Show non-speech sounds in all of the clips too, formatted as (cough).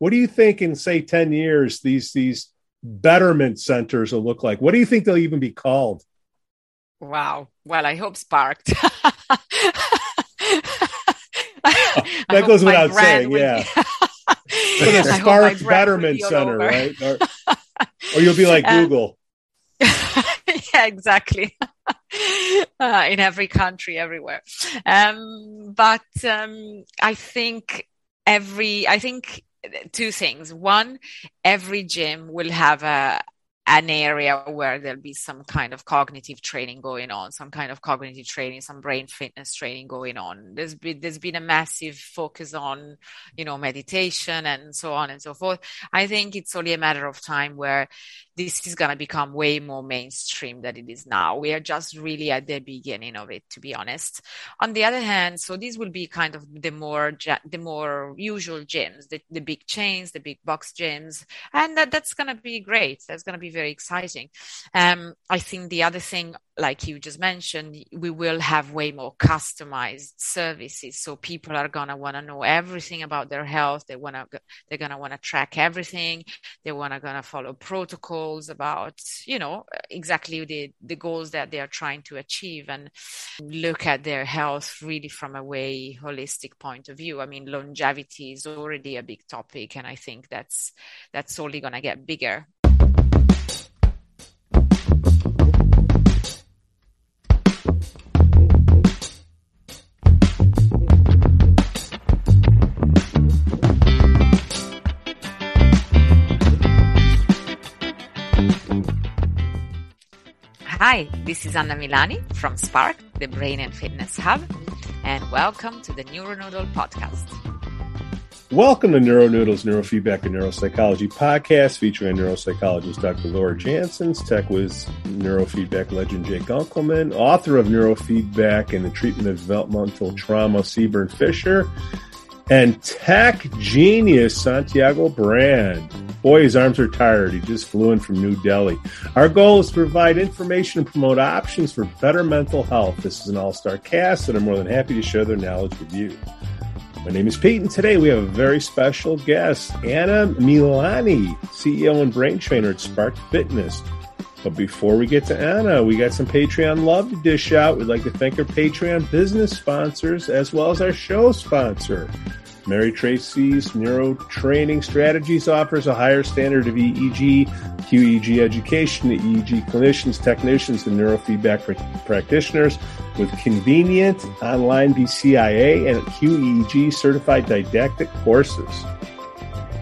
what do you think in say 10 years these these betterment centers will look like? What do you think they'll even be called? Wow. Well, I hope sparked. (laughs) that goes without saying, yeah. (laughs) Be... the Spark Betterment Center, right? Or, or, you'll be (laughs) like uh, Google. yeah, exactly. Uh, in every country, everywhere. Um, but um, I think every, I think two things. One, every gym will have a, an area where there'll be some kind of cognitive training going on, some kind of cognitive training, some brain fitness training going on. There's been there's been a massive focus on, you know, meditation and so on and so forth. I think it's only a matter of time where this is going to become way more mainstream than it is now. We are just really at the beginning of it, to be honest. On the other hand, so these will be kind of the more the more usual gyms, the, the big chains, the big box gyms, and that, that's going to be great. That's going to be very exciting. Um, I think the other thing like you just mentioned, we will have way more customized services. So people are gonna want to know everything about their health. They wanna they're gonna want to track everything. They wanna gonna follow protocols about you know exactly the the goals that they are trying to achieve and look at their health really from a way holistic point of view. I mean, longevity is already a big topic, and I think that's that's only gonna get bigger Hi, this is Anna Milani from Spark, the Brain and Fitness Hub, and welcome to the NeuroNoodle podcast. Welcome to NeuroNoodles Neurofeedback and Neuropsychology podcast featuring neuropsychologist Dr. Laura Jansons, tech whiz neurofeedback legend Jay Gunkelman, author of Neurofeedback and the Treatment of Developmental Trauma, Sebern Fisher, and tech genius Santiago Brand. Boy, his arms are tired. He just flew in from New Delhi. Our goal is to provide information and promote options for better mental health. This is an all star cast, and I'm more than happy to share their knowledge with you. My name is Pete, and today we have a very special guest, Anna Milani, CEO and brain trainer at Spark Fitness. But before we get to Anna, we got some Patreon love to dish out. We'd like to thank our Patreon business sponsors as well as our show sponsor. Mary Tracy's Neuro Training Strategies offers a higher standard of EEG, QEEG education to EEG clinicians, technicians, and neurofeedback practitioners with convenient online BCIA and QEEG certified didactic courses.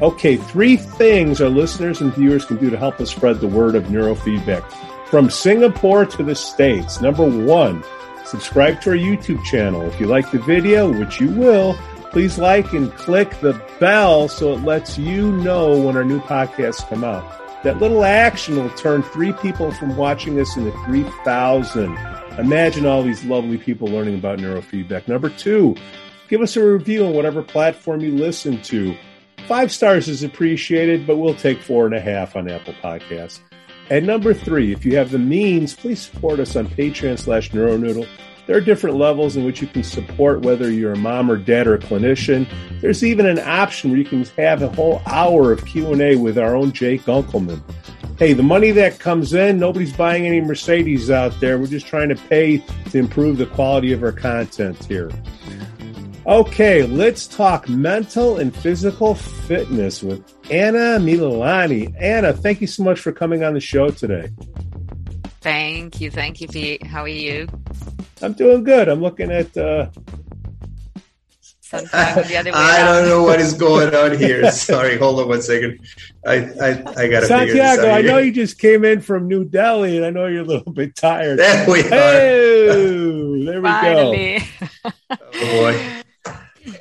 Okay, three things our listeners and viewers can do to help us spread the word of neurofeedback from Singapore to the States. Number one, subscribe to our YouTube channel. If you like the video, which you will, please like and click the bell so it lets you know when our new podcasts come out. That little action will turn three people from watching us into 3,000. Imagine all these lovely people learning about neurofeedback. Number two, give us a review on whatever platform you listen to. Five stars is appreciated, but we'll take four and a half on Apple Podcasts. And number three, if you have the means, please support us on Patreon slash NeuroNoodle. There are different levels in which you can support whether you're a mom or dad or a clinician. There's even an option where you can have a whole hour of Q&A with our own Jay Gunkelman. Hey, the money that comes in, nobody's buying any Mercedes out there. We're just trying to pay to improve the quality of our content here. Okay, let's talk mental and physical fitness with Anna Milani. Anna, thank you so much for coming on the show today. Thank you. Thank you, Pete. How are you? I'm doing good. I'm looking at uh, I don't know what is (laughs) going on here. Sorry, hold on one second. I I, I got to Santiago. I know you just came in from New Delhi, and I know you're a little bit tired. There we hey, are. There we Finally. go. oh boy. (laughs)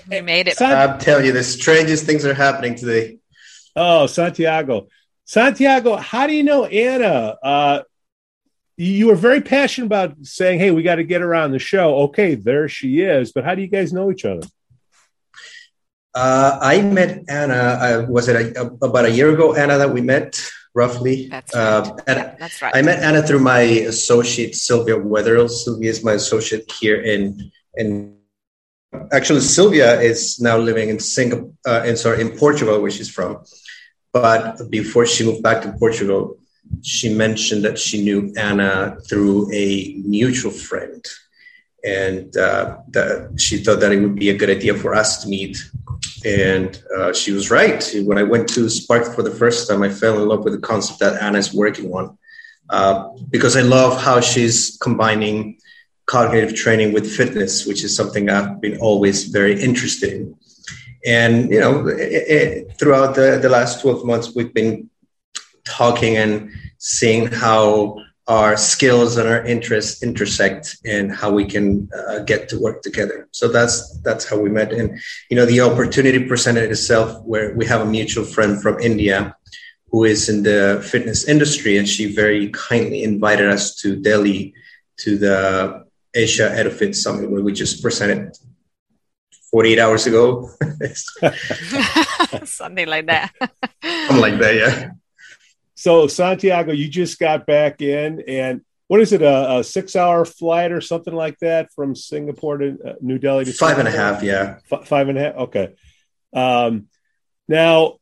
We made it. I'm telling you, the strangest things are happening today. Oh, Santiago. Santiago, how do you know Anna? Uh, you were very passionate about saying, "Hey, we got to get her on the show." Okay, there she is. But how do you guys know each other? Uh, I met Anna. Uh, was it a, about a year ago, Anna, that we met roughly? That's right. Uh, yeah, that's right. I met Anna through my associate Sylvia Wetherill. Sylvia is my associate here in in actually, Sylvia is now living in Singapore, uh, in sorry, in Portugal, where she's from. But before she moved back to Portugal, she mentioned that she knew Anna through a mutual friend, and uh, that she thought that it would be a good idea for us to meet. And uh, she was right. When I went to Spark for the first time, I fell in love with the concept that Anna is working on uh, because I love how she's combining cognitive training with fitness, which is something I've been always very interested in. And you know, it, it, throughout the, the last 12 months, we've been talking and seeing how our skills and our interests intersect and how we can uh, get to work together. So that's that's how we met. And you know the opportunity presented itself where we have a mutual friend from india who is in the fitness industry and she very kindly invited us to delhi to the asia edufit summit where we just presented 48 hours ago. (laughs) (laughs) Something like that. Something like that yeah so Santiago, you just got back in, and what is it? A, a six-hour flight or something like that from Singapore to uh, New Delhi? To five and a half, yeah. F- five and a half. Okay. Um, now,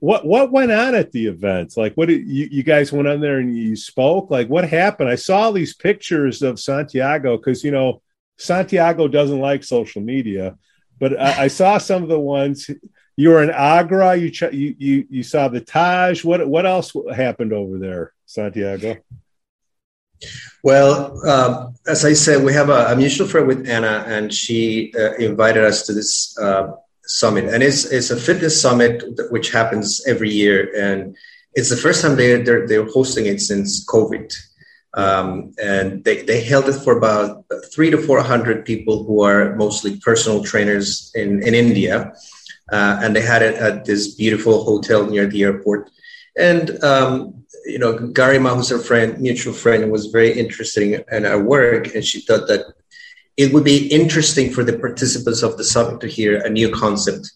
what what went on at the event? Like, what did you, you guys went on there and you spoke? Like, what happened? I saw these pictures of Santiago because you know Santiago doesn't like social media, but I, I saw some of the ones you were in Agra. You, ch- you you you saw the Taj. What what else happened over there, Santiago? Well, uh, as I said, we have a, a, mutual friend with Anna, and she uh, invited us to this uh, summit. And it's it's a fitness summit which happens every year, and it's the first time they they're, they're hosting it since COVID. Um, and they, they held it for about three to four hundred people who are mostly personal trainers in, in India uh, and they had it at this beautiful hotel near the airport. And um, you know, Garima, who's our friend, mutual friend, was very interested in our work, and she thought that it would be interesting for the participants of the summit to hear a new concept.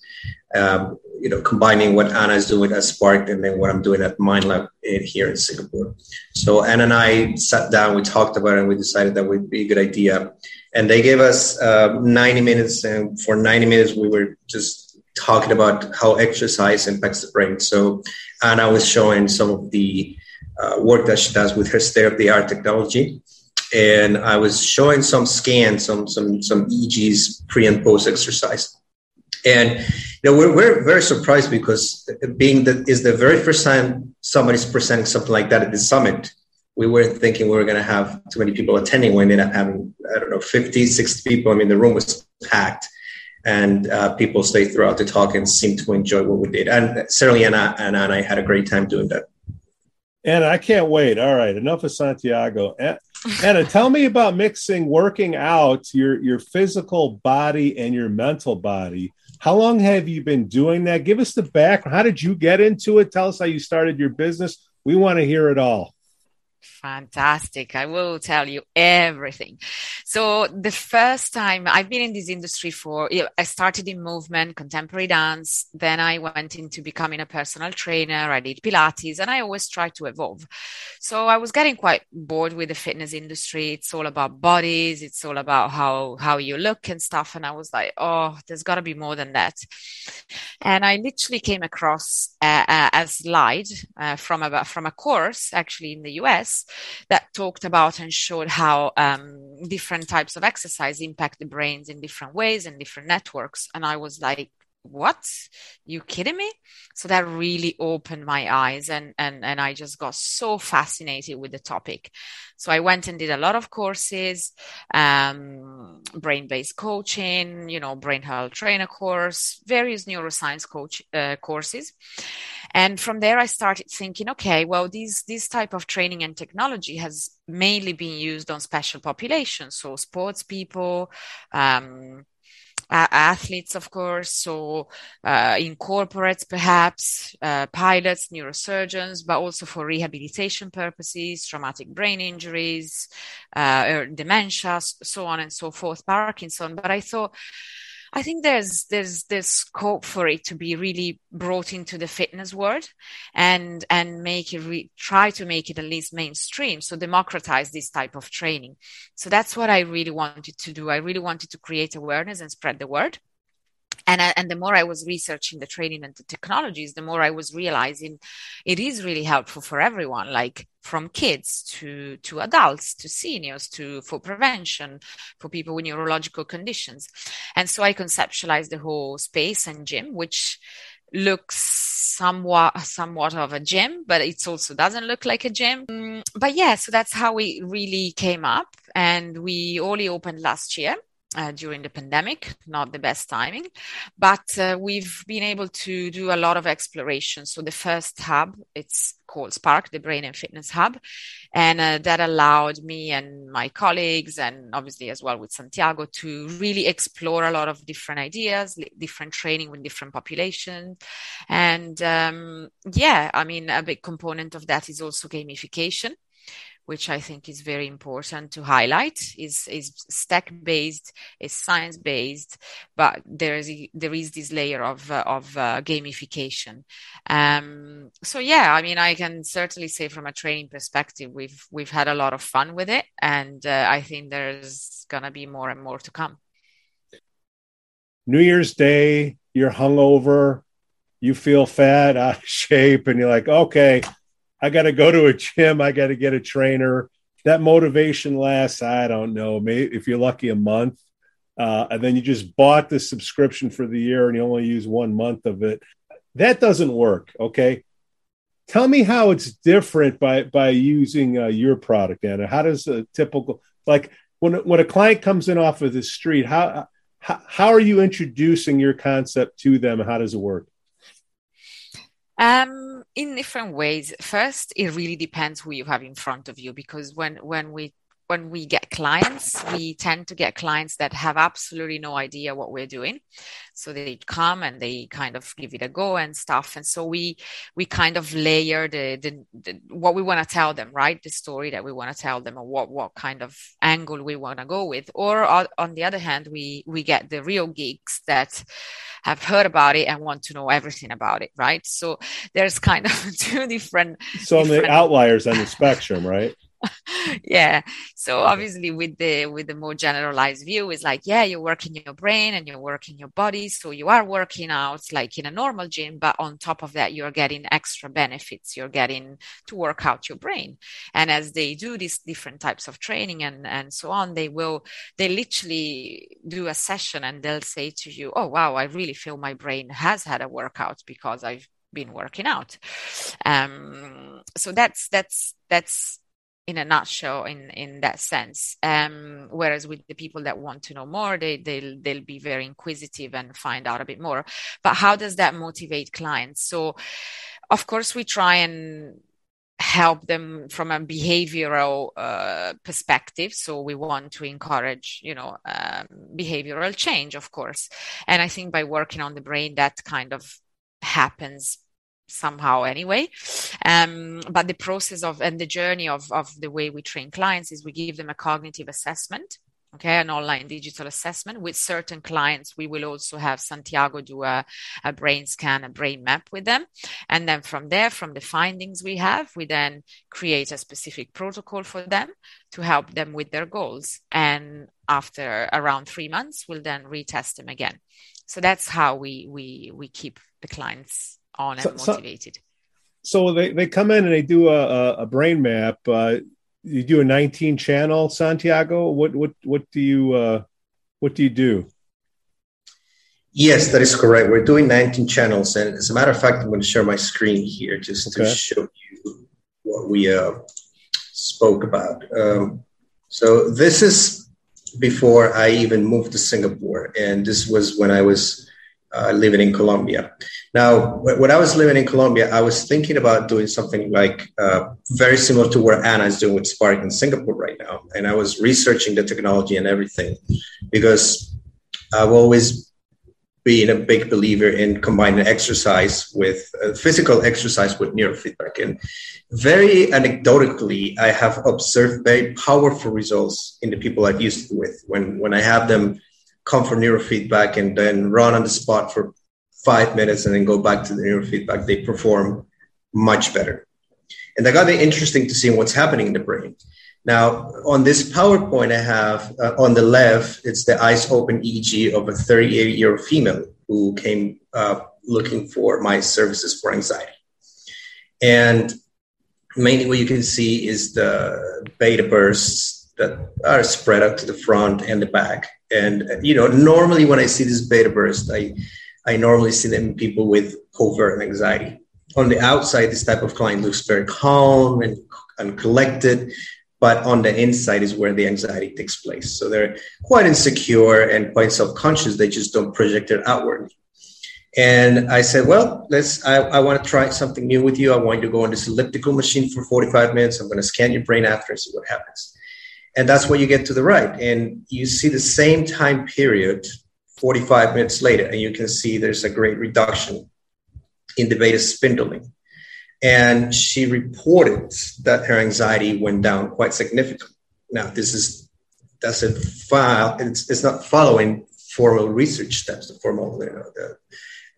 Um, you know, combining what Anna is doing at Spark and then what I'm doing at MindLab in, here in Singapore. So Anna and I sat down, we talked about it, and we decided that would be a good idea. And they gave us uh, 90 minutes, and for 90 minutes we were just talking about how exercise impacts the brain. So Anna was showing some of the uh, work that she does with her state of the art technology. And I was showing some scans, some some some EEGs pre and post exercise. And you know, we're, we're very surprised because being that is the very first time somebody's presenting something like that at the summit, we weren't thinking we were going to have too many people attending. We ended up having, I don't know, 50, 60 people. I mean, the room was packed and uh, people stayed throughout the talk and seemed to enjoy what we did. And certainly Anna, Anna and I had a great time doing that. And I can't wait. All right, enough of Santiago. Anna, tell me about mixing working out your your physical body and your mental body. How long have you been doing that? Give us the background. How did you get into it? Tell us how you started your business. We want to hear it all. Fantastic. I will tell you everything. So the first time I've been in this industry for, I started in movement, contemporary dance. Then I went into becoming a personal trainer. I did Pilates and I always try to evolve. So I was getting quite bored with the fitness industry. It's all about bodies. It's all about how, how you look and stuff. And I was like, oh, there's got to be more than that. And I literally came across a, a, a slide uh, from a, from a course actually in the US that talked about and showed how um, different types of exercise impact the brains in different ways and different networks. And I was like, what? You kidding me? So that really opened my eyes and and and i just got so fascinated with the topic. So i went and did a lot of courses um, brain-based coaching you know brain health trainer course various neuroscience coach uh, courses. And from there i started thinking okay well these this type of training and technology has mainly been used on special populations. So sports people um, athletes, of course, so uh, in corporates, perhaps, uh, pilots, neurosurgeons, but also for rehabilitation purposes, traumatic brain injuries, uh, dementia, so on and so forth, Parkinson. But I thought, I think there's there's there's scope for it to be really brought into the fitness world, and and make it re- try to make it at least mainstream. So democratize this type of training. So that's what I really wanted to do. I really wanted to create awareness and spread the word and and the more I was researching the training and the technologies, the more I was realizing it is really helpful for everyone, like from kids to to adults to seniors to for prevention for people with neurological conditions. And so I conceptualized the whole space and gym, which looks somewhat somewhat of a gym, but it also doesn't look like a gym. Mm, but yeah, so that's how we really came up, and we only opened last year uh, during the pandemic, not the best timing, but uh, we've been able to do a lot of exploration. So the first hub, it's called Spark, the Brain and Fitness Hub, and uh, that allowed me and my colleagues, and obviously as well with Santiago, to really explore a lot of different ideas, different training with different populations, and um, yeah, I mean a big component of that is also gamification which I think is very important to highlight, is is stack based, is science based, but there is there is this layer of uh, of uh, gamification. Um, so yeah, I mean, I can certainly say from a training perspective, we've we've had a lot of fun with it, and uh, I think there's gonna be more and more to come. New Year's Day, you're hungover, you feel fat, out of (laughs) shape, and you're like, okay I got to go to a gym. I got to get a trainer. That motivation lasts, I don't know, maybe if you're lucky, a month. Uh, and then you just bought the subscription for the year and you only use one month of it. That doesn't work. Okay. Tell me how it's different by by using uh, your product, Anna. How does a typical like when when a client comes in off of the street, how how, how are you introducing your concept to them? How does it work? Um, in different ways. First, it really depends who you have in front of you because when when we when we get clients, we tend to get clients that have absolutely no idea what we're doing. So they come and they kind of give it a go and stuff. And so we we kind of layer the, the, the what we want to tell them, right? The story that we want to tell them, or what what kind of angle we want to go with. Or on the other hand, we we get the real geeks that have heard about it and want to know everything about it, right? So there's kind of (laughs) two different. So different... the outliers on the spectrum, right? (laughs) yeah. So obviously with the with the more generalized view is like yeah you're working your brain and you're working your body. So you are working out like in a normal gym but on top of that you're getting extra benefits. You're getting to work out your brain. And as they do these different types of training and and so on they will they literally do a session and they'll say to you oh wow i really feel my brain has had a workout because i've been working out. Um so that's that's that's in a nutshell in in that sense. Um, whereas with the people that want to know more they they'll they'll be very inquisitive and find out a bit more. But how does that motivate clients? So of course we try and help them from a behavioral uh, perspective. So we want to encourage you know um, behavioral change of course. And i think by working on the brain that kind of happens somehow anyway. Um, but the process of and the journey of, of the way we train clients is we give them a cognitive assessment. Okay, an online digital assessment with certain clients. We will also have Santiago do a, a brain scan, a brain map with them. And then from there, from the findings we have, we then create a specific protocol for them to help them with their goals. And after around three months, we'll then retest them again. So that's how we we we keep the clients on and so, motivated. So, so, they, they come in and they do a, a brain map. Uh, you do a 19 channel Santiago. What what what do you uh, what do you do? Yes, that is correct. We're doing 19 channels, and as a matter of fact, I'm going to share my screen here just okay. to show you what we uh, spoke about. Um, so this is before I even moved to Singapore, and this was when I was uh, living in Colombia. Now, when I was living in Colombia, I was thinking about doing something like uh, very similar to what Anna is doing with Spark in Singapore right now. And I was researching the technology and everything because I've always been a big believer in combining exercise with uh, physical exercise with neurofeedback. And very anecdotally, I have observed very powerful results in the people I've used it with when, when I have them come for neurofeedback and then run on the spot for five minutes and then go back to the neurofeedback, they perform much better. And that got me interesting to see what's happening in the brain. Now, on this PowerPoint I have uh, on the left, it's the eyes open EEG of a 38 year old female who came uh, looking for my services for anxiety. And mainly what you can see is the beta bursts that are spread out to the front and the back. And, you know, normally when I see this beta burst, I, I normally see them people with covert anxiety. On the outside, this type of client looks very calm and, and collected, but on the inside is where the anxiety takes place. So they're quite insecure and quite self-conscious. They just don't project it outwardly. And I said, well, let's, I, I want to try something new with you. I want you to go on this elliptical machine for 45 minutes. I'm going to scan your brain after and see what happens. And that's what you get to the right. And you see the same time period 45 minutes later, and you can see there's a great reduction in the beta spindling. And she reported that her anxiety went down quite significantly. Now, this is doesn't file, it's, it's not following formal research steps, the formal, you know, the,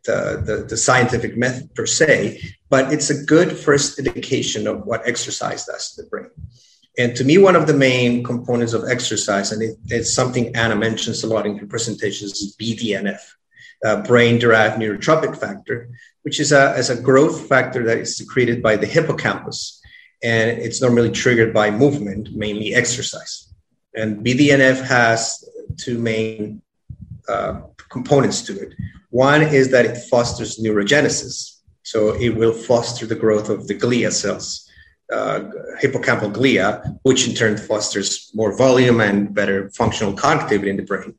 the, the, the, scientific method per se, but it's a good first indication of what exercise does to the brain. And to me, one of the main components of exercise, and it, it's something Anna mentions a lot in her presentations, is BDNF, uh, brain derived neurotrophic factor, which is a, is a growth factor that is secreted by the hippocampus. And it's normally triggered by movement, mainly exercise. And BDNF has two main uh, components to it. One is that it fosters neurogenesis. So it will foster the growth of the glia cells uh, hippocampal glia, which in turn fosters more volume and better functional connectivity in the brain.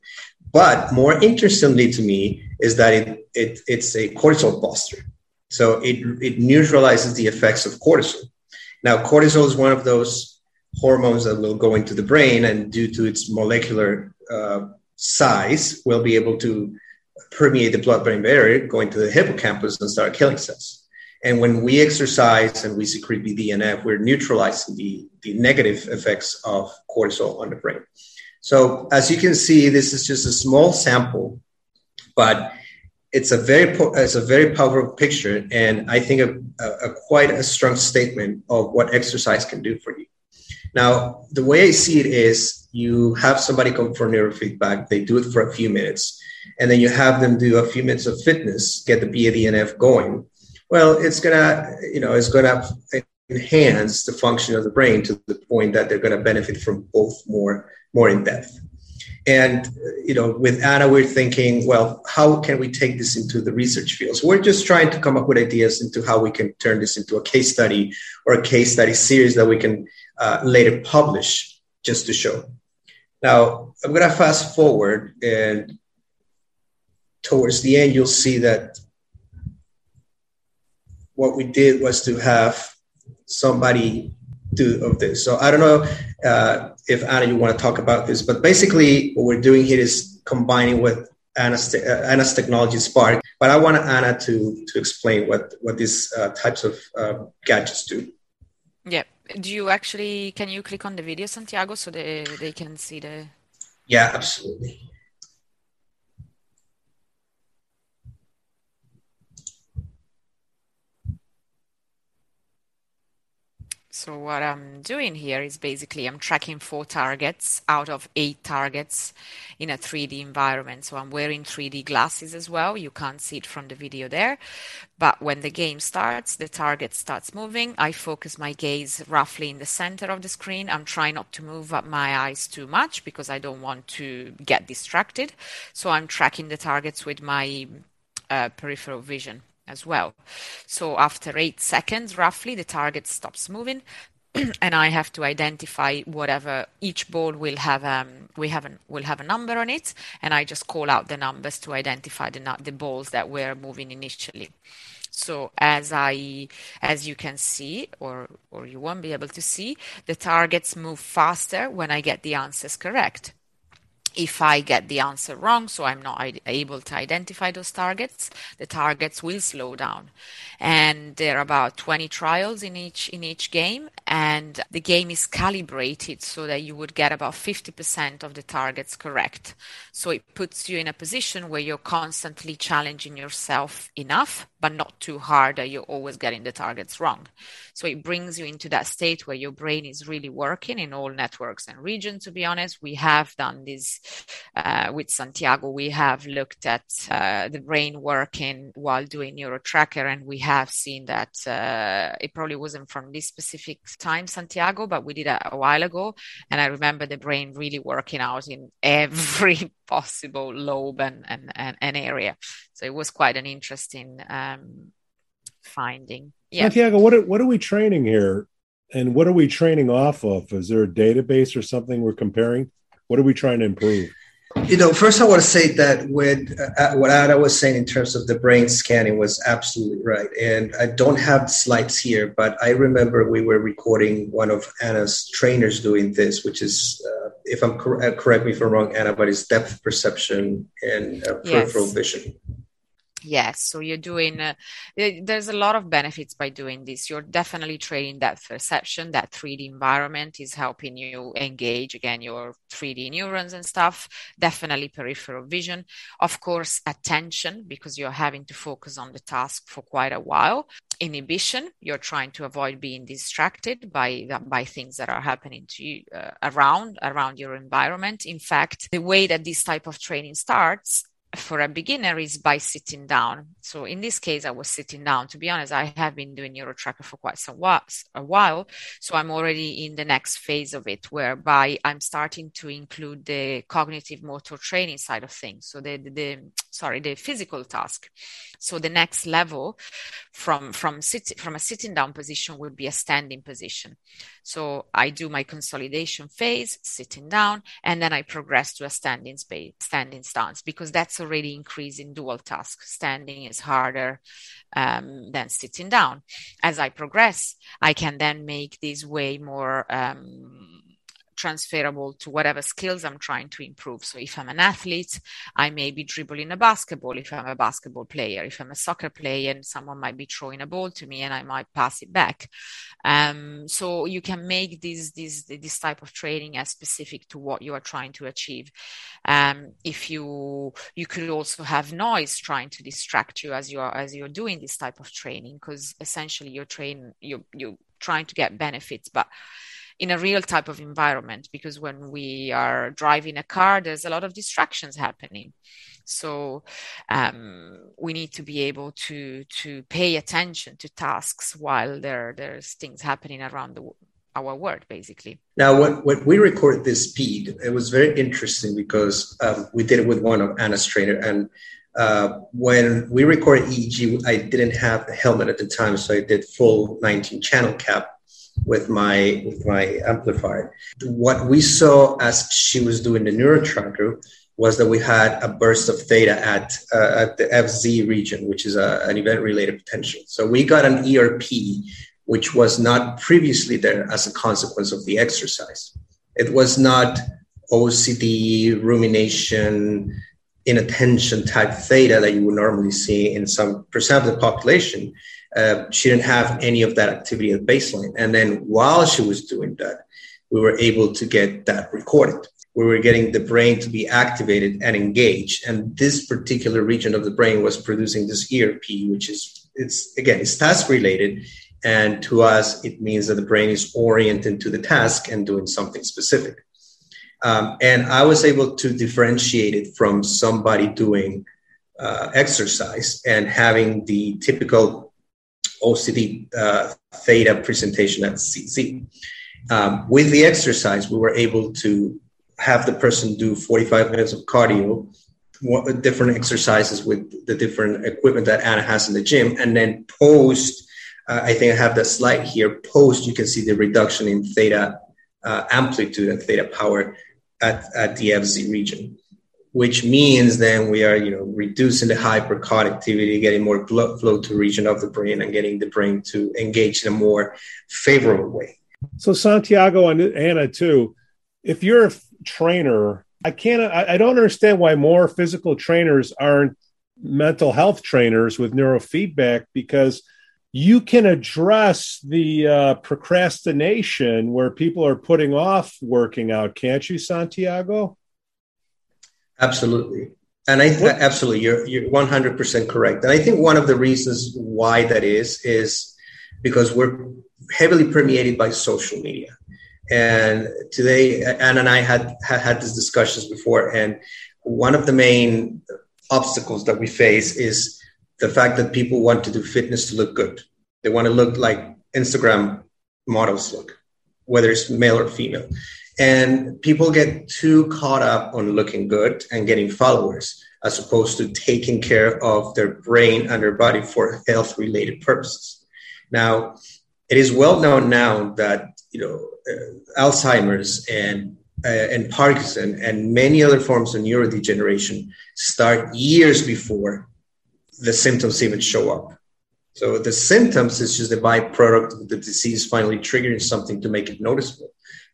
But more interestingly to me is that it, it, it's a cortisol buster. So it, it neutralizes the effects of cortisol. Now, cortisol is one of those hormones that will go into the brain, and due to its molecular uh, size, will be able to permeate the blood brain barrier, go into the hippocampus, and start killing cells. And when we exercise and we secrete BDNF, we're neutralizing the, the negative effects of cortisol on the brain. So as you can see, this is just a small sample, but it's a very it's a very powerful picture, and I think a, a, a quite a strong statement of what exercise can do for you. Now, the way I see it is, you have somebody come for neurofeedback, they do it for a few minutes, and then you have them do a few minutes of fitness, get the BDNF going, well, it's gonna, you know, it's gonna enhance the function of the brain to the point that they're gonna benefit from both more, more in depth. And you know, with Anna, we're thinking, well, how can we take this into the research fields? We're just trying to come up with ideas into how we can turn this into a case study or a case study series that we can uh, later publish just to show. Now, I'm going to fast forward, and towards the end, you'll see that what we did was to have somebody do of this. So I don't know uh, if Anna, you want to talk about this, but basically what we're doing here is combining with Anna's, te- uh, Anna's technology Spark. But I want Anna to to explain what what these uh, types of uh, gadgets do. Yeah. Do you actually can you click on the video, Santiago, so they they can see the? Yeah, absolutely. So what I'm doing here is basically I'm tracking four targets out of eight targets in a 3D environment. So I'm wearing 3D glasses as well. You can't see it from the video there. But when the game starts, the target starts moving. I focus my gaze roughly in the center of the screen. I'm trying not to move my eyes too much because I don't want to get distracted. So I'm tracking the targets with my uh, peripheral vision as well. So after eight seconds, roughly, the target stops moving. (clears throat) and I have to identify whatever each ball will have. Um, we have an, will have a number on it, and I just call out the numbers to identify the the balls that were moving initially. So as I, as you can see, or or you won't be able to see, the targets move faster when I get the answers correct if I get the answer wrong, so I'm not able to identify those targets, the targets will slow down. And there are about 20 trials in each in each game, and the game is calibrated so that you would get about 50% of the targets correct. So it puts you in a position where you're constantly challenging yourself enough, but not too hard that you're always getting the targets wrong. So it brings you into that state where your brain is really working in all networks and regions. To be honest, we have done this uh, with Santiago. We have looked at uh, the brain working while doing NeuroTracker, and we have seen that uh, it probably wasn't from this specific time, Santiago, but we did it a while ago. And I remember the brain really working out in (laughs) every possible lobe and, and, and, and area. So it was quite an interesting um, finding. Yeah. Santiago, what are, what are we training here? And what are we training off of? Is there a database or something we're comparing? What are we trying to improve? You know, first I want to say that with uh, what Anna was saying in terms of the brain scanning was absolutely right. And I don't have the slides here, but I remember we were recording one of Anna's trainers doing this, which is, uh, if I'm cor- uh, correct me if I'm wrong, Anna, but it's depth perception and uh, peripheral yes. vision. Yes, so you're doing, uh, there's a lot of benefits by doing this. You're definitely training that perception, that 3D environment is helping you engage again your 3D neurons and stuff. Definitely peripheral vision. Of course, attention, because you're having to focus on the task for quite a while. Inhibition, you're trying to avoid being distracted by, by things that are happening to you uh, around, around your environment. In fact, the way that this type of training starts for a beginner is by sitting down. So in this case, I was sitting down. To be honest, I have been doing NeuroTracker for quite some while, a while. So I'm already in the next phase of it, whereby I'm starting to include the cognitive motor training side of things. So the, the, the sorry, the physical task. So the next level from from sit, from a sitting down position would be a standing position. So I do my consolidation phase, sitting down, and then I progress to a standing space, standing stance because that's already increasing dual task. Standing is harder um, than sitting down. As I progress, I can then make this way more um, transferable to whatever skills I'm trying to improve. So if I'm an athlete, I may be dribbling a basketball if I'm a basketball player. If I'm a soccer player and someone might be throwing a ball to me and I might pass it back. Um, so you can make this, this, this type of training as specific to what you are trying to achieve. Um, if you, you could also have noise trying to distract you as you're, as you're doing this type of training, because essentially you're training, you, you're trying to get benefits, but in a real type of environment because when we are driving a car there's a lot of distractions happening. So um, we need to be able to to pay attention to tasks while there there's things happening around the our world basically. Now when, when we record this speed it was very interesting because um, we did it with one of anna's trainer and uh, when we recorded EEG, I didn't have the helmet at the time, so I did full 19 channel cap with my with my amplifier. What we saw as she was doing the NeuroTracker was that we had a burst of theta at uh, at the FZ region, which is a, an event-related potential. So we got an ERP, which was not previously there as a consequence of the exercise. It was not OCD, rumination, inattention type theta that you would normally see in some percent of the population uh, she didn't have any of that activity at baseline. And then while she was doing that, we were able to get that recorded. We were getting the brain to be activated and engaged. And this particular region of the brain was producing this ERP, which is, it's again, it's task related. And to us, it means that the brain is oriented to the task and doing something specific. Um, and I was able to differentiate it from somebody doing uh, exercise and having the typical OCD uh, theta presentation at CZ. Um, with the exercise, we were able to have the person do 45 minutes of cardio, different exercises with the different equipment that Anna has in the gym, and then post. Uh, I think I have the slide here. Post, you can see the reduction in theta uh, amplitude and theta power at, at the FZ region which means then we are, you know, reducing the hyperconnectivity, getting more blood flow to region of the brain and getting the brain to engage in a more favorable way. So Santiago and Anna too, if you're a trainer, I can't, I, I don't understand why more physical trainers aren't mental health trainers with neurofeedback because you can address the uh, procrastination where people are putting off working out, can't you, Santiago? Absolutely. And I th- absolutely, you're you're 100% correct. And I think one of the reasons why that is is because we're heavily permeated by social media. And today, Anna and I had, had had these discussions before, and one of the main obstacles that we face is the fact that people want to do fitness to look good. They want to look like Instagram models look, whether it's male or female. And people get too caught up on looking good and getting followers as opposed to taking care of their brain and their body for health related purposes. Now, it is well known now that you know uh, Alzheimer's and uh, and Parkinson and many other forms of neurodegeneration start years before the symptoms even show up. So the symptoms is just a byproduct of the disease finally triggering something to make it noticeable.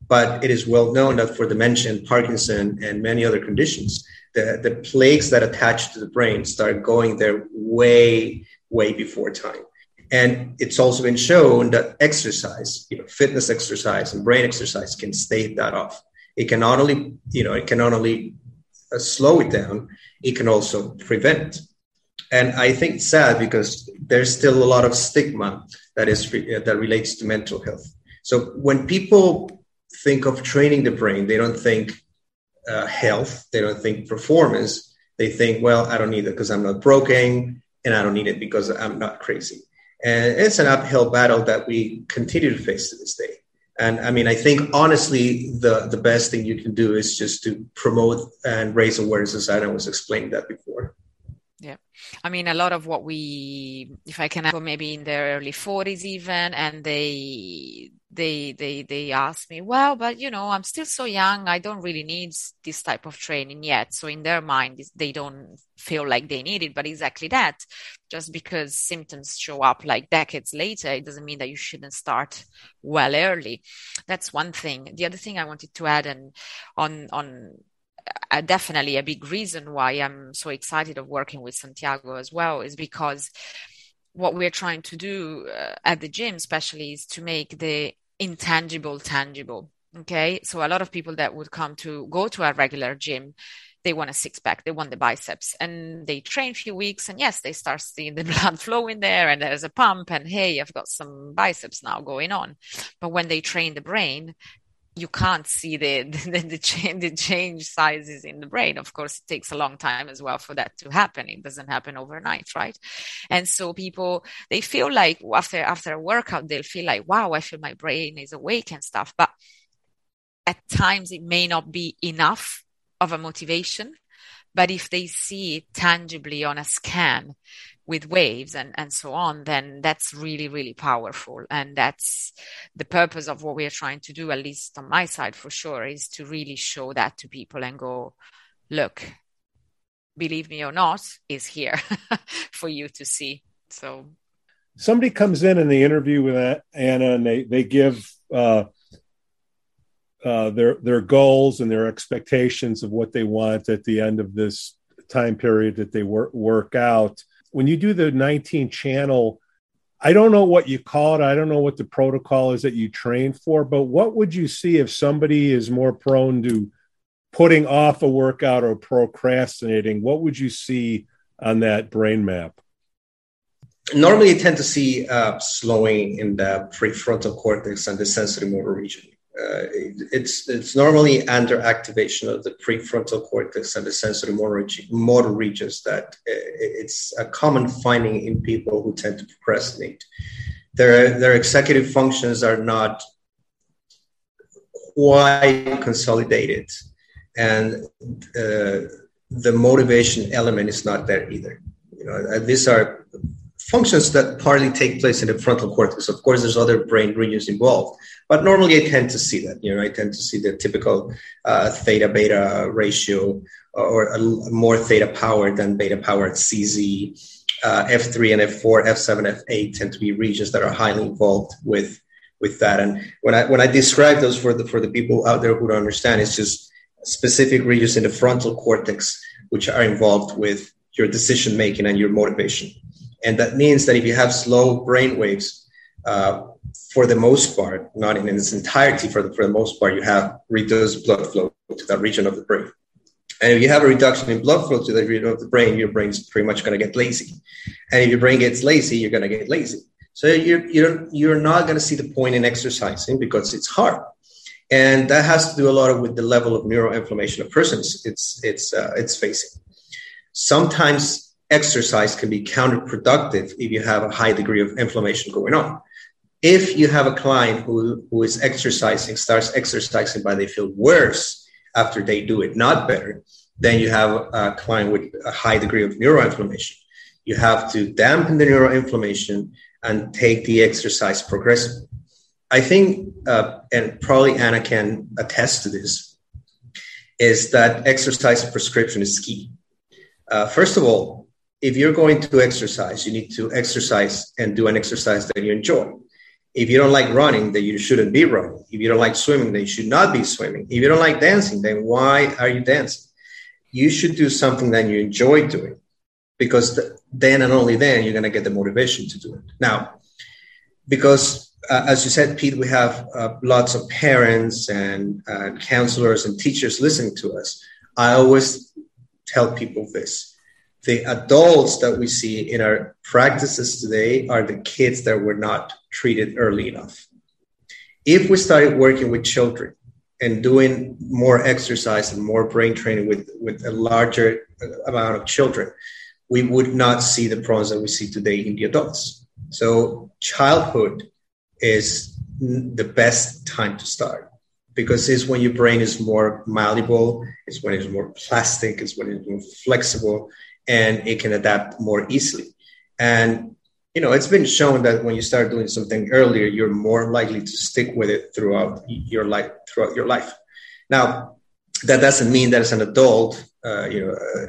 But it is well known that for dementia and Parkinson and many other conditions, the, the plaques that attach to the brain start going there way, way before time. And it's also been shown that exercise, you know, fitness exercise and brain exercise can stave that off. It can not only, you know, it can not only uh, slow it down, it can also prevent. And I think it's sad because there's still a lot of stigma that is uh, that relates to mental health. So when people think of training the brain, they don't think uh, health, they don't think performance. They think, well, I don't need it because I'm not broken, and I don't need it because I'm not crazy. And it's an uphill battle that we continue to face to this day. And I mean, I think honestly, the, the best thing you can do is just to promote and raise awareness, as I was explaining that before. Yeah. I mean, a lot of what we, if I can, maybe in their early 40s even, and they, they they they ask me well but you know i'm still so young. I don't really need this type of training yet. So in their mind they don't feel like they need it but exactly that. Just because symptoms show up like decades later it doesn't mean that you shouldn't start well early. That's one thing. The other thing i wanted to add and on on uh, definitely a big reason why i'm so excited of working with santiago as well is because what we're trying to do uh, at the gym especially is to make the intangible tangible okay? So a lot of people that would come to go to a regular gym they want a six pack they want the biceps and they train a few weeks and yes they start seeing the (laughs) blood flow in there and there's a pump and hey i've got some biceps now going on. But when they train the brain you can't see the (laughs) the, the, change, the change sizes in the brain. Of course, it takes a long time as well for that to happen. It doesn't happen overnight, right? And so people they feel like after after a workout they'll feel like, wow, I feel my brain is awake and stuff. But at times it may not be enough of a motivation. But if they see it tangibly on a scan, with waves and, and so on, then that's really, really powerful. And that's the purpose of what we are trying to do, at least on my side for sure, is to really show that to people and go, look, believe me or not, is here (laughs) for you to see. So somebody comes in in the interview with Anna and they, they give, uh, uh, their their goals and their expectations of what they want at the end of this time period that they work work out when you do the 19 channel, I don't know what you call it. I don't know what the protocol is that you train for, but what would you see if somebody is more prone to putting off a workout or procrastinating? What would you see on that brain map? Normally, you tend to see uh, slowing in the prefrontal cortex and the sensory motor region uh, it's it's normally under activation of the prefrontal cortex and the sensory motor, motor regions that uh, it's a common finding in people who tend to procrastinate. Their their executive functions are not quite consolidated, and uh, the motivation element is not there either. You know, these are functions that partly take place in the frontal cortex. Of course, there's other brain regions involved, but normally I tend to see that. You know, I tend to see the typical uh, theta beta ratio or more theta power than beta power at CZ. Uh, F3 and F4, F7, F8 tend to be regions that are highly involved with with that. And when I when I describe those for the for the people out there who don't understand, it's just specific regions in the frontal cortex which are involved with your decision making and your motivation And that means that if you have slow brain waves, uh, for the most part, not in its entirety, for the, for the most part, you have reduced blood flow to that region of the brain. And if you have a reduction in blood flow to the region of the brain, your brain's pretty much going to get lazy. And if your brain gets lazy, you're going to get lazy. So you're, you're, you're not going to see the point in exercising because it's hard. And that has to do a lot with the level of neuroinflammation a person's it's, it's, uh, it's facing. Sometimes exercise can be counterproductive if you have a high degree of inflammation going on. If you have a client who, who is exercising, starts exercising, but they feel worse after they do it, not better, then you have a client with a high degree of neuroinflammation. You have to dampen the neuroinflammation and take the exercise progressively. I think, uh, and probably Anna can attest to this, is that exercise prescription is key. Uh, first of all, if you're going to exercise, you need to exercise and do an exercise that you enjoy. If you don't like running, then you shouldn't be running. If you don't like swimming, then you should not be swimming. If you don't like dancing, then why are you dancing? You should do something that you enjoy doing because then and only then you're going to get the motivation to do it. Now, because uh, as you said, Pete, we have uh, lots of parents and uh, counselors and teachers listening to us. I always tell people this the adults that we see in our practices today are the kids that were not treated early enough. If we started working with children and doing more exercise and more brain training with, with a larger amount of children, we would not see the problems that we see today in the adults. So, childhood is the best time to start because it's when your brain is more malleable, it's when it's more plastic, it's when it's more flexible, and it can adapt more easily. And you know, it's been shown that when you start doing something earlier, you're more likely to stick with it throughout your life. Throughout your life. Now, that doesn't mean that as an adult, uh, you know, uh,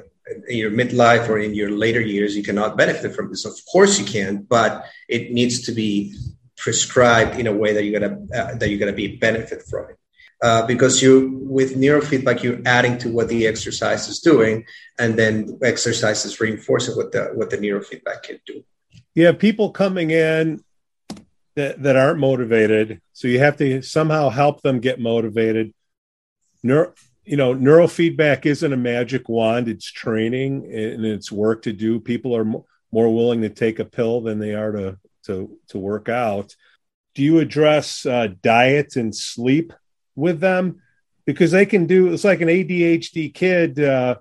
in your midlife or in your later years, you cannot benefit from this. Of course, you can, but it needs to be prescribed in a way that you're gonna uh, that you're gonna be benefit from it uh, because you with neurofeedback you're adding to what the exercise is doing and then exercise is reinforcing what the what the neurofeedback can do. Yeah people coming in that, that aren't motivated so you have to somehow help them get motivated. Neuro, you know neurofeedback isn't a magic wand it's training and it's work to do. People are more willing to take a pill than they are to to to work out. Do you address uh, diet and sleep with them because they can do it's like an ADHD kid uh,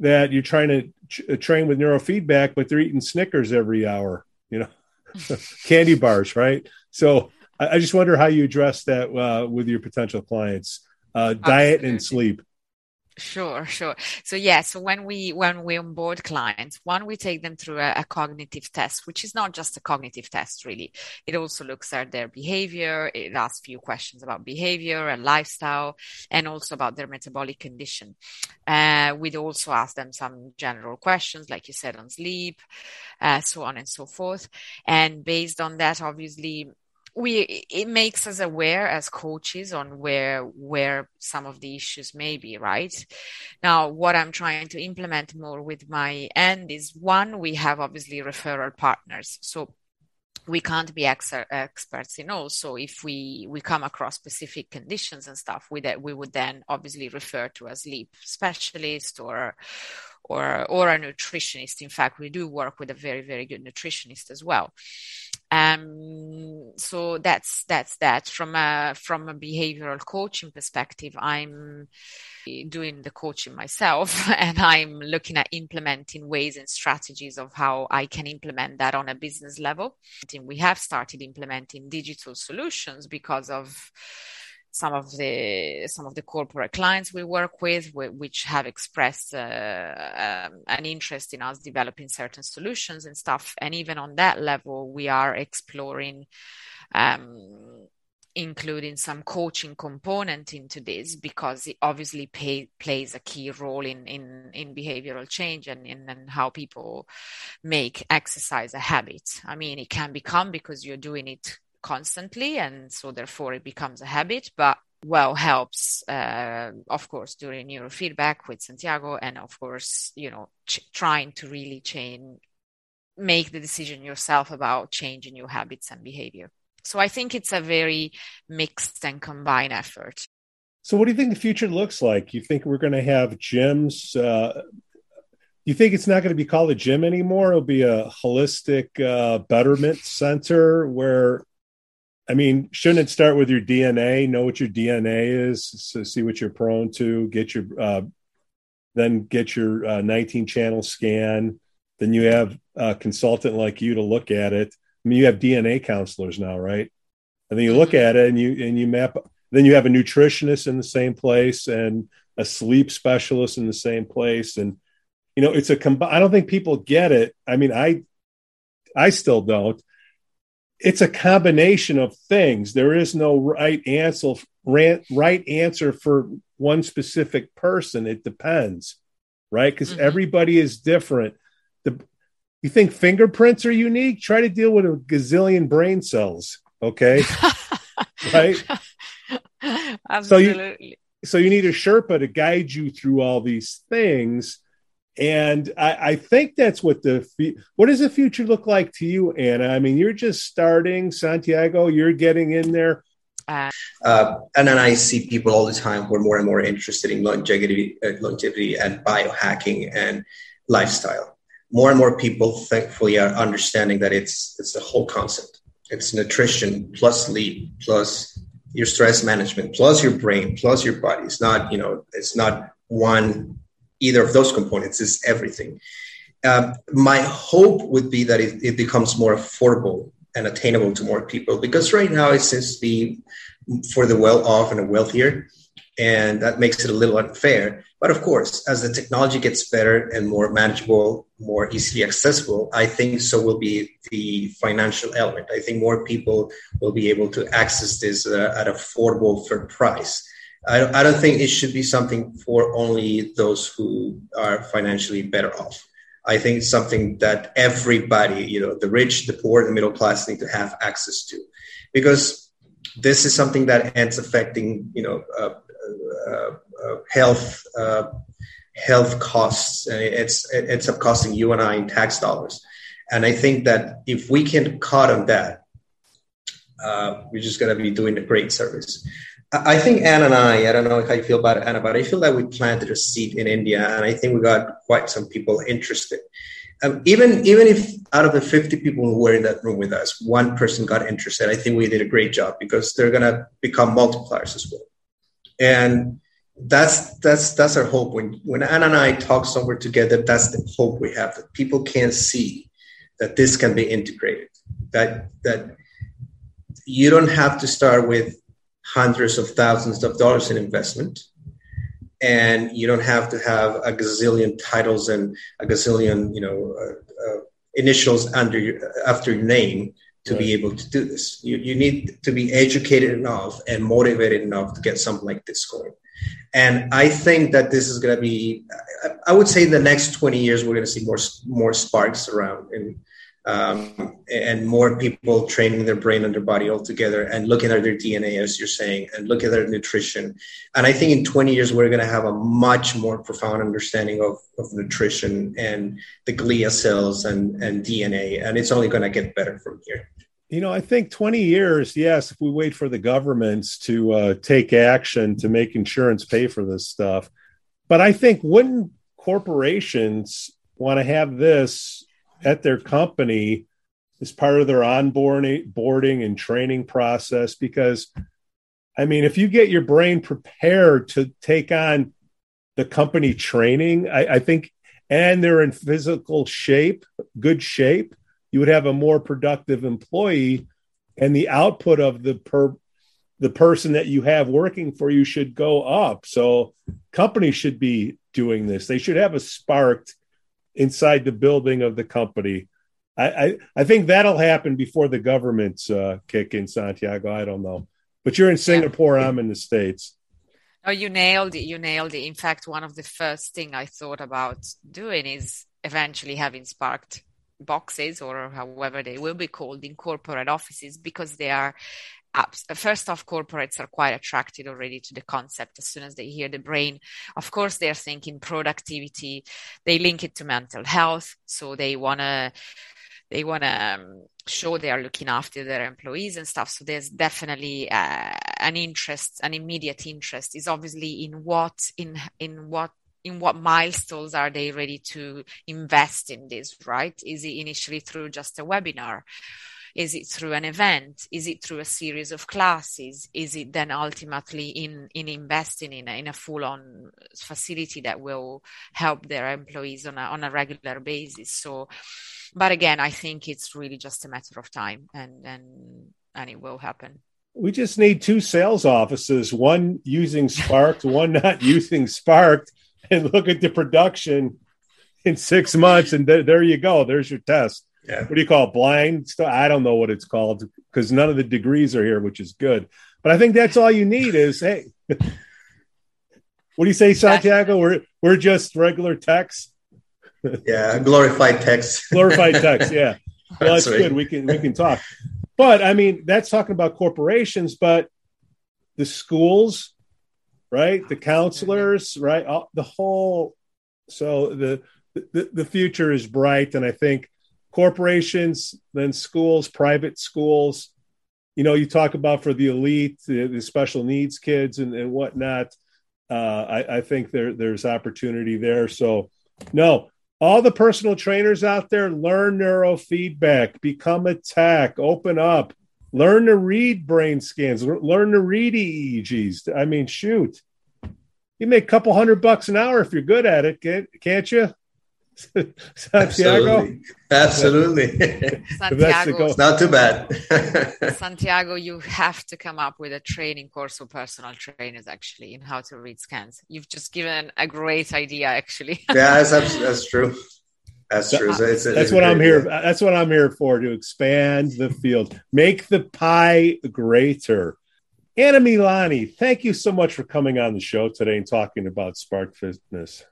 that you're trying to ch- uh, train with neurofeedback, but they're eating Snickers every hour, you know, (laughs) candy bars, right? So I, I, just wonder how you address that uh, with your potential clients, uh, diet and sleep. Sure, sure. So yeah, so when we when we onboard clients, one we take them through a, a, cognitive test, which is not just a cognitive test, really. It also looks at their behavior. It asks few questions about behavior and lifestyle, and also about their metabolic condition. Uh, we'd also ask them some general questions, like you said, on sleep, uh, so on and so forth. And based on that, obviously, we it makes us aware as coaches on where where some of the issues may be right now what i'm trying to implement more with my end is one we have obviously referral partners so we can't be ex- experts in all. So if we we come across specific conditions and stuff, we that we would then obviously refer to a sleep specialist or or or a nutritionist. In fact, we do work with a very very good nutritionist as well. Um, so that's that's that. From a from a behavioral coaching perspective, I'm doing the coaching myself, (laughs) and I'm looking at implementing ways and strategies of how I can implement that on a business level. We have started implementing digital solutions because of some of the some of the corporate clients we work with, which have expressed uh, um, an interest in us developing certain solutions and stuff. And even on that level, we are exploring. Um, including some coaching component into this because it obviously pay, plays a key role in, in, in behavioral change and in, in how people make exercise a habit. I mean, it can become because you're doing it constantly and so therefore it becomes a habit but well helps uh, of course during neurofeedback with santiago and of course you know ch- trying to really change make the decision yourself about changing your habits and behavior. So I think it's a very mixed and combined effort. So, what do you think the future looks like? You think we're going to have gyms? Uh, you think it's not going to be called a gym anymore? It'll be a holistic uh, betterment center where, I mean, shouldn't it start with your DNA? Know what your DNA is, so see what you're prone to. Get your, uh, then get your uh, 19 channel scan. Then you have a consultant like you to look at it. I mean, you have DNA counselors now, right? And then you look at it and you and you map then you have a nutritionist in the same place and a sleep specialist in the same place and you know it's a i don't think people get it i mean i i still don't it's a combination of things there is no right answer right answer for one specific person it depends right because mm-hmm. everybody is different the you think fingerprints are unique try to deal with a gazillion brain cells okay (laughs) right Absolutely. (laughs) So you, so you need a Sherpa to guide you through all these things. And I, I, think that's what the what does the future look like to you, Anna? I mean, you're just starting, Santiago. You're getting in there. Uh, and then I see people all the time who are more and more interested in longevity, uh, longevity and biohacking and lifestyle. More and more people, thankfully, are understanding that it's it's the whole concept. It's nutrition plus sleep plus your stress management plus your brain plus your body. It's not, you know, it's not one, either of those components, is everything. Uh, my hope would be that it, it, becomes more affordable and attainable to more people because right now it seems to be for the well off and the wealthier and that makes it a little unfair. But of course, as the technology gets better and more manageable, more easily accessible, I think so will be the financial element. I think more people will be able to access this uh, at affordable for price. I, I don't think it should be something for only those who are financially better off. I think it's something that everybody, you know, the rich, the poor, the middle class need to have access to, because this is something that ends affecting, you know, uh, uh, uh, health uh, health costs, and it's it ends up costing you and I in tax dollars. And I think that if we can cut on that, uh, we're just going to be doing a great service. I think Anna and I, I don't know how you feel about Anna, but I feel that we planted a seed in India, and I think we got quite some people interested. Um, even even if out of the 50 people who were in that room with us, one person got interested, I think we did a great job because they're going to become multipliers as well and that's that's that's our hope when when anna and i talk somewhere together that's the hope we have that people can see that this can be integrated that that you don't have to start with hundreds of thousands of dollars in investment and you don't have to have a gazillion titles and a gazillion you know uh, uh, initials under your, after your name to right. be able to do this. You, you need to be educated enough and motivated enough to get something like this going. And I think that this is going to be, I would say in the next 20 years, we're going to see more, more sparks around and, um, and more people training their brain and their body all together and looking at their DNA, as you're saying, and look at their nutrition. And I think in 20 years, we're going to have a much more profound understanding of, of nutrition and the glia cells and, and DNA. And it's only going to get better from here. You know, I think 20 years, yes, if we wait for the governments to uh, take action to make insurance pay for this stuff. But I think wouldn't corporations want to have this at their company as part of their onboarding boarding and training process? Because, I mean, if you get your brain prepared to take on the company training, I, I think, and they're in physical shape, good shape, you would have a more productive employee and the output of the per the person that you have working for you should go up so companies should be doing this they should have a sparked inside the building of the company i i, I think that'll happen before the governments uh, kick in santiago i don't know but you're in singapore yeah. i'm in the states Oh, you nailed it. You nailed it. In fact, one of the first thing I thought about doing is eventually having sparked boxes or however they will be called in corporate offices because they are first off corporates are quite attracted already to the concept as soon as they hear the brain of course they're thinking productivity they link it to mental health so they want to they want to um, show they are looking after their employees and stuff. So there's definitely uh, an interest, an immediate interest is obviously in what, in, in what in what milestones are they ready to invest in this, right? Is it initially through just a webinar? Is it through an event? Is it through a series of classes? Is it then ultimately in, in investing in a, in a full on facility that will help their employees on a, on a regular basis? So, but again, I think it's really just a matter of time and, and, and it will happen we just need two sales offices one using sparked (laughs) one not using sparked and look at the production in six months and th- there you go there's your test yeah. what do you call it? Blind stuff? I don't know what it's called because none of the degrees are here, which is good. But I think that's all you need is (laughs) hey. what do you say, Santiago? We're we're just regular techs. (laughs) yeah, glorified techs. (laughs) glorified techs. Yeah, well, that's, that's good. We can we can talk. But I mean, that's talking about corporations, but the schools, right? The counselors, right? All, the whole. So the, the the future is bright, and I think corporations, then schools, private schools. You know, you talk about for the elite, the, special needs kids and, and whatnot. Uh, I, I think there there's opportunity there. So, no, all the personal trainers out there, learn neurofeedback, become a tech, open up, learn to read brain scans, learn to read EEGs. I mean, shoot, you make a couple hundred bucks an hour if you're good at it, can't you? (laughs) Santiago. Absolutely. (laughs) Santiago. It's not too bad. (laughs) Santiago, you have to come up with a training course for personal trainers actually in how to read scans. You've just given a great idea actually. yeah, that's, that's true. That's true. It's, it's, that's it's what I'm here. That's what I'm here for to expand the field, make the pie greater. Anna Milani, thank you so much for coming on the show today and talking about Spark Fitness.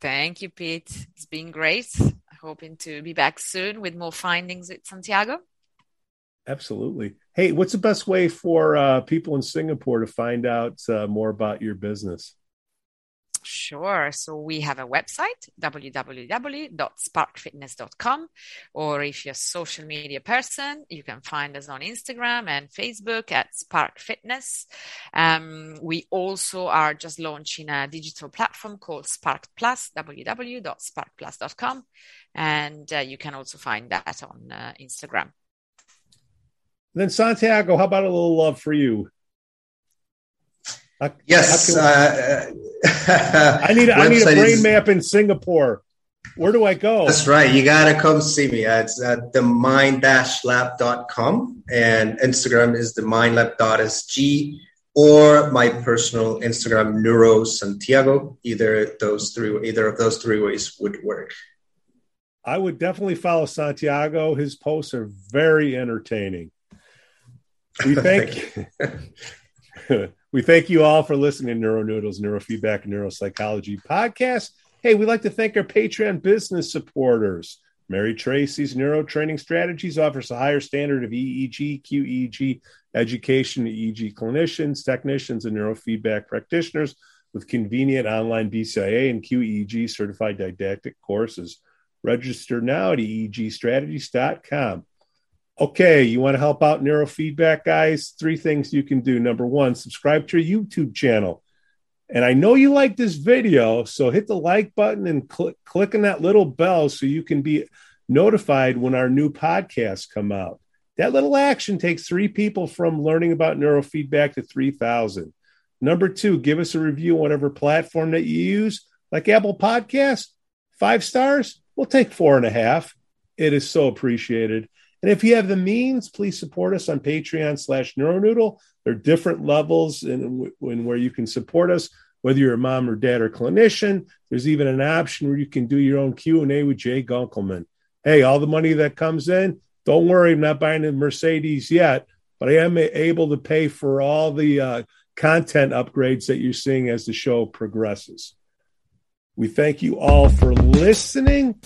Thank you, Pete. It's been great. Hoping to be back soon with more findings at Santiago. Absolutely. Hey, what's the best way for uh, people in Singapore to find out uh, more about your business? Sure. So we have a website, www.sparkfitness.com. Or if you're a social media person, you can find us on Instagram and Facebook at Spark Fitness. Um, we also are just launching a digital platform called Spark Plus, www.sparkplus.com. And uh, you can also find that on uh, Instagram. Then Santiago, how about a little love for you? How, yes, how uh, I need I need a brain is, map in Singapore. Where do I go? That's right. You got to come see me. It's at the mind-lab.com and Instagram is the mindlab.sg or my personal Instagram, Neuro Santiago. Either those three, either of those three ways would work. I would definitely follow Santiago. His posts are very entertaining. We (laughs) thank, thank (laughs) We thank you all for listening to Neuro Noodles, Neurofeedback, Neuropsychology podcast. Hey, we'd like to thank our Patreon business supporters. Mary Tracy's Neuro Training Strategies offers a higher standard of EEG, QEEG education to EEG clinicians, technicians, and neurofeedback practitioners with convenient online BCIA and QEEG certified didactic courses. Register now at eegstrategies.com. Okay, you want to help out neurofeedback, guys? Three things you can do. Number one, subscribe to your YouTube channel. And I know you like this video, so hit the like button and click, click on that little bell so you can be notified when our new podcasts come out. That little action takes three people from learning about neurofeedback to 3,000. Number two, give us a review on whatever platform that you use, like Apple Podcasts. Five stars, we'll take four and a half. It is so appreciated. And if you have the means, please support us on Patreon slash Neuronoodle. There are different levels in where you can support us, whether you're a mom or dad or clinician. There's even an option where you can do your own Q&A with Jay Gunkelman. Hey, all the money that comes in, don't worry, I'm not buying a Mercedes yet, but I am able to pay for all the uh, content upgrades that you're seeing as the show progresses. We thank you all for listening.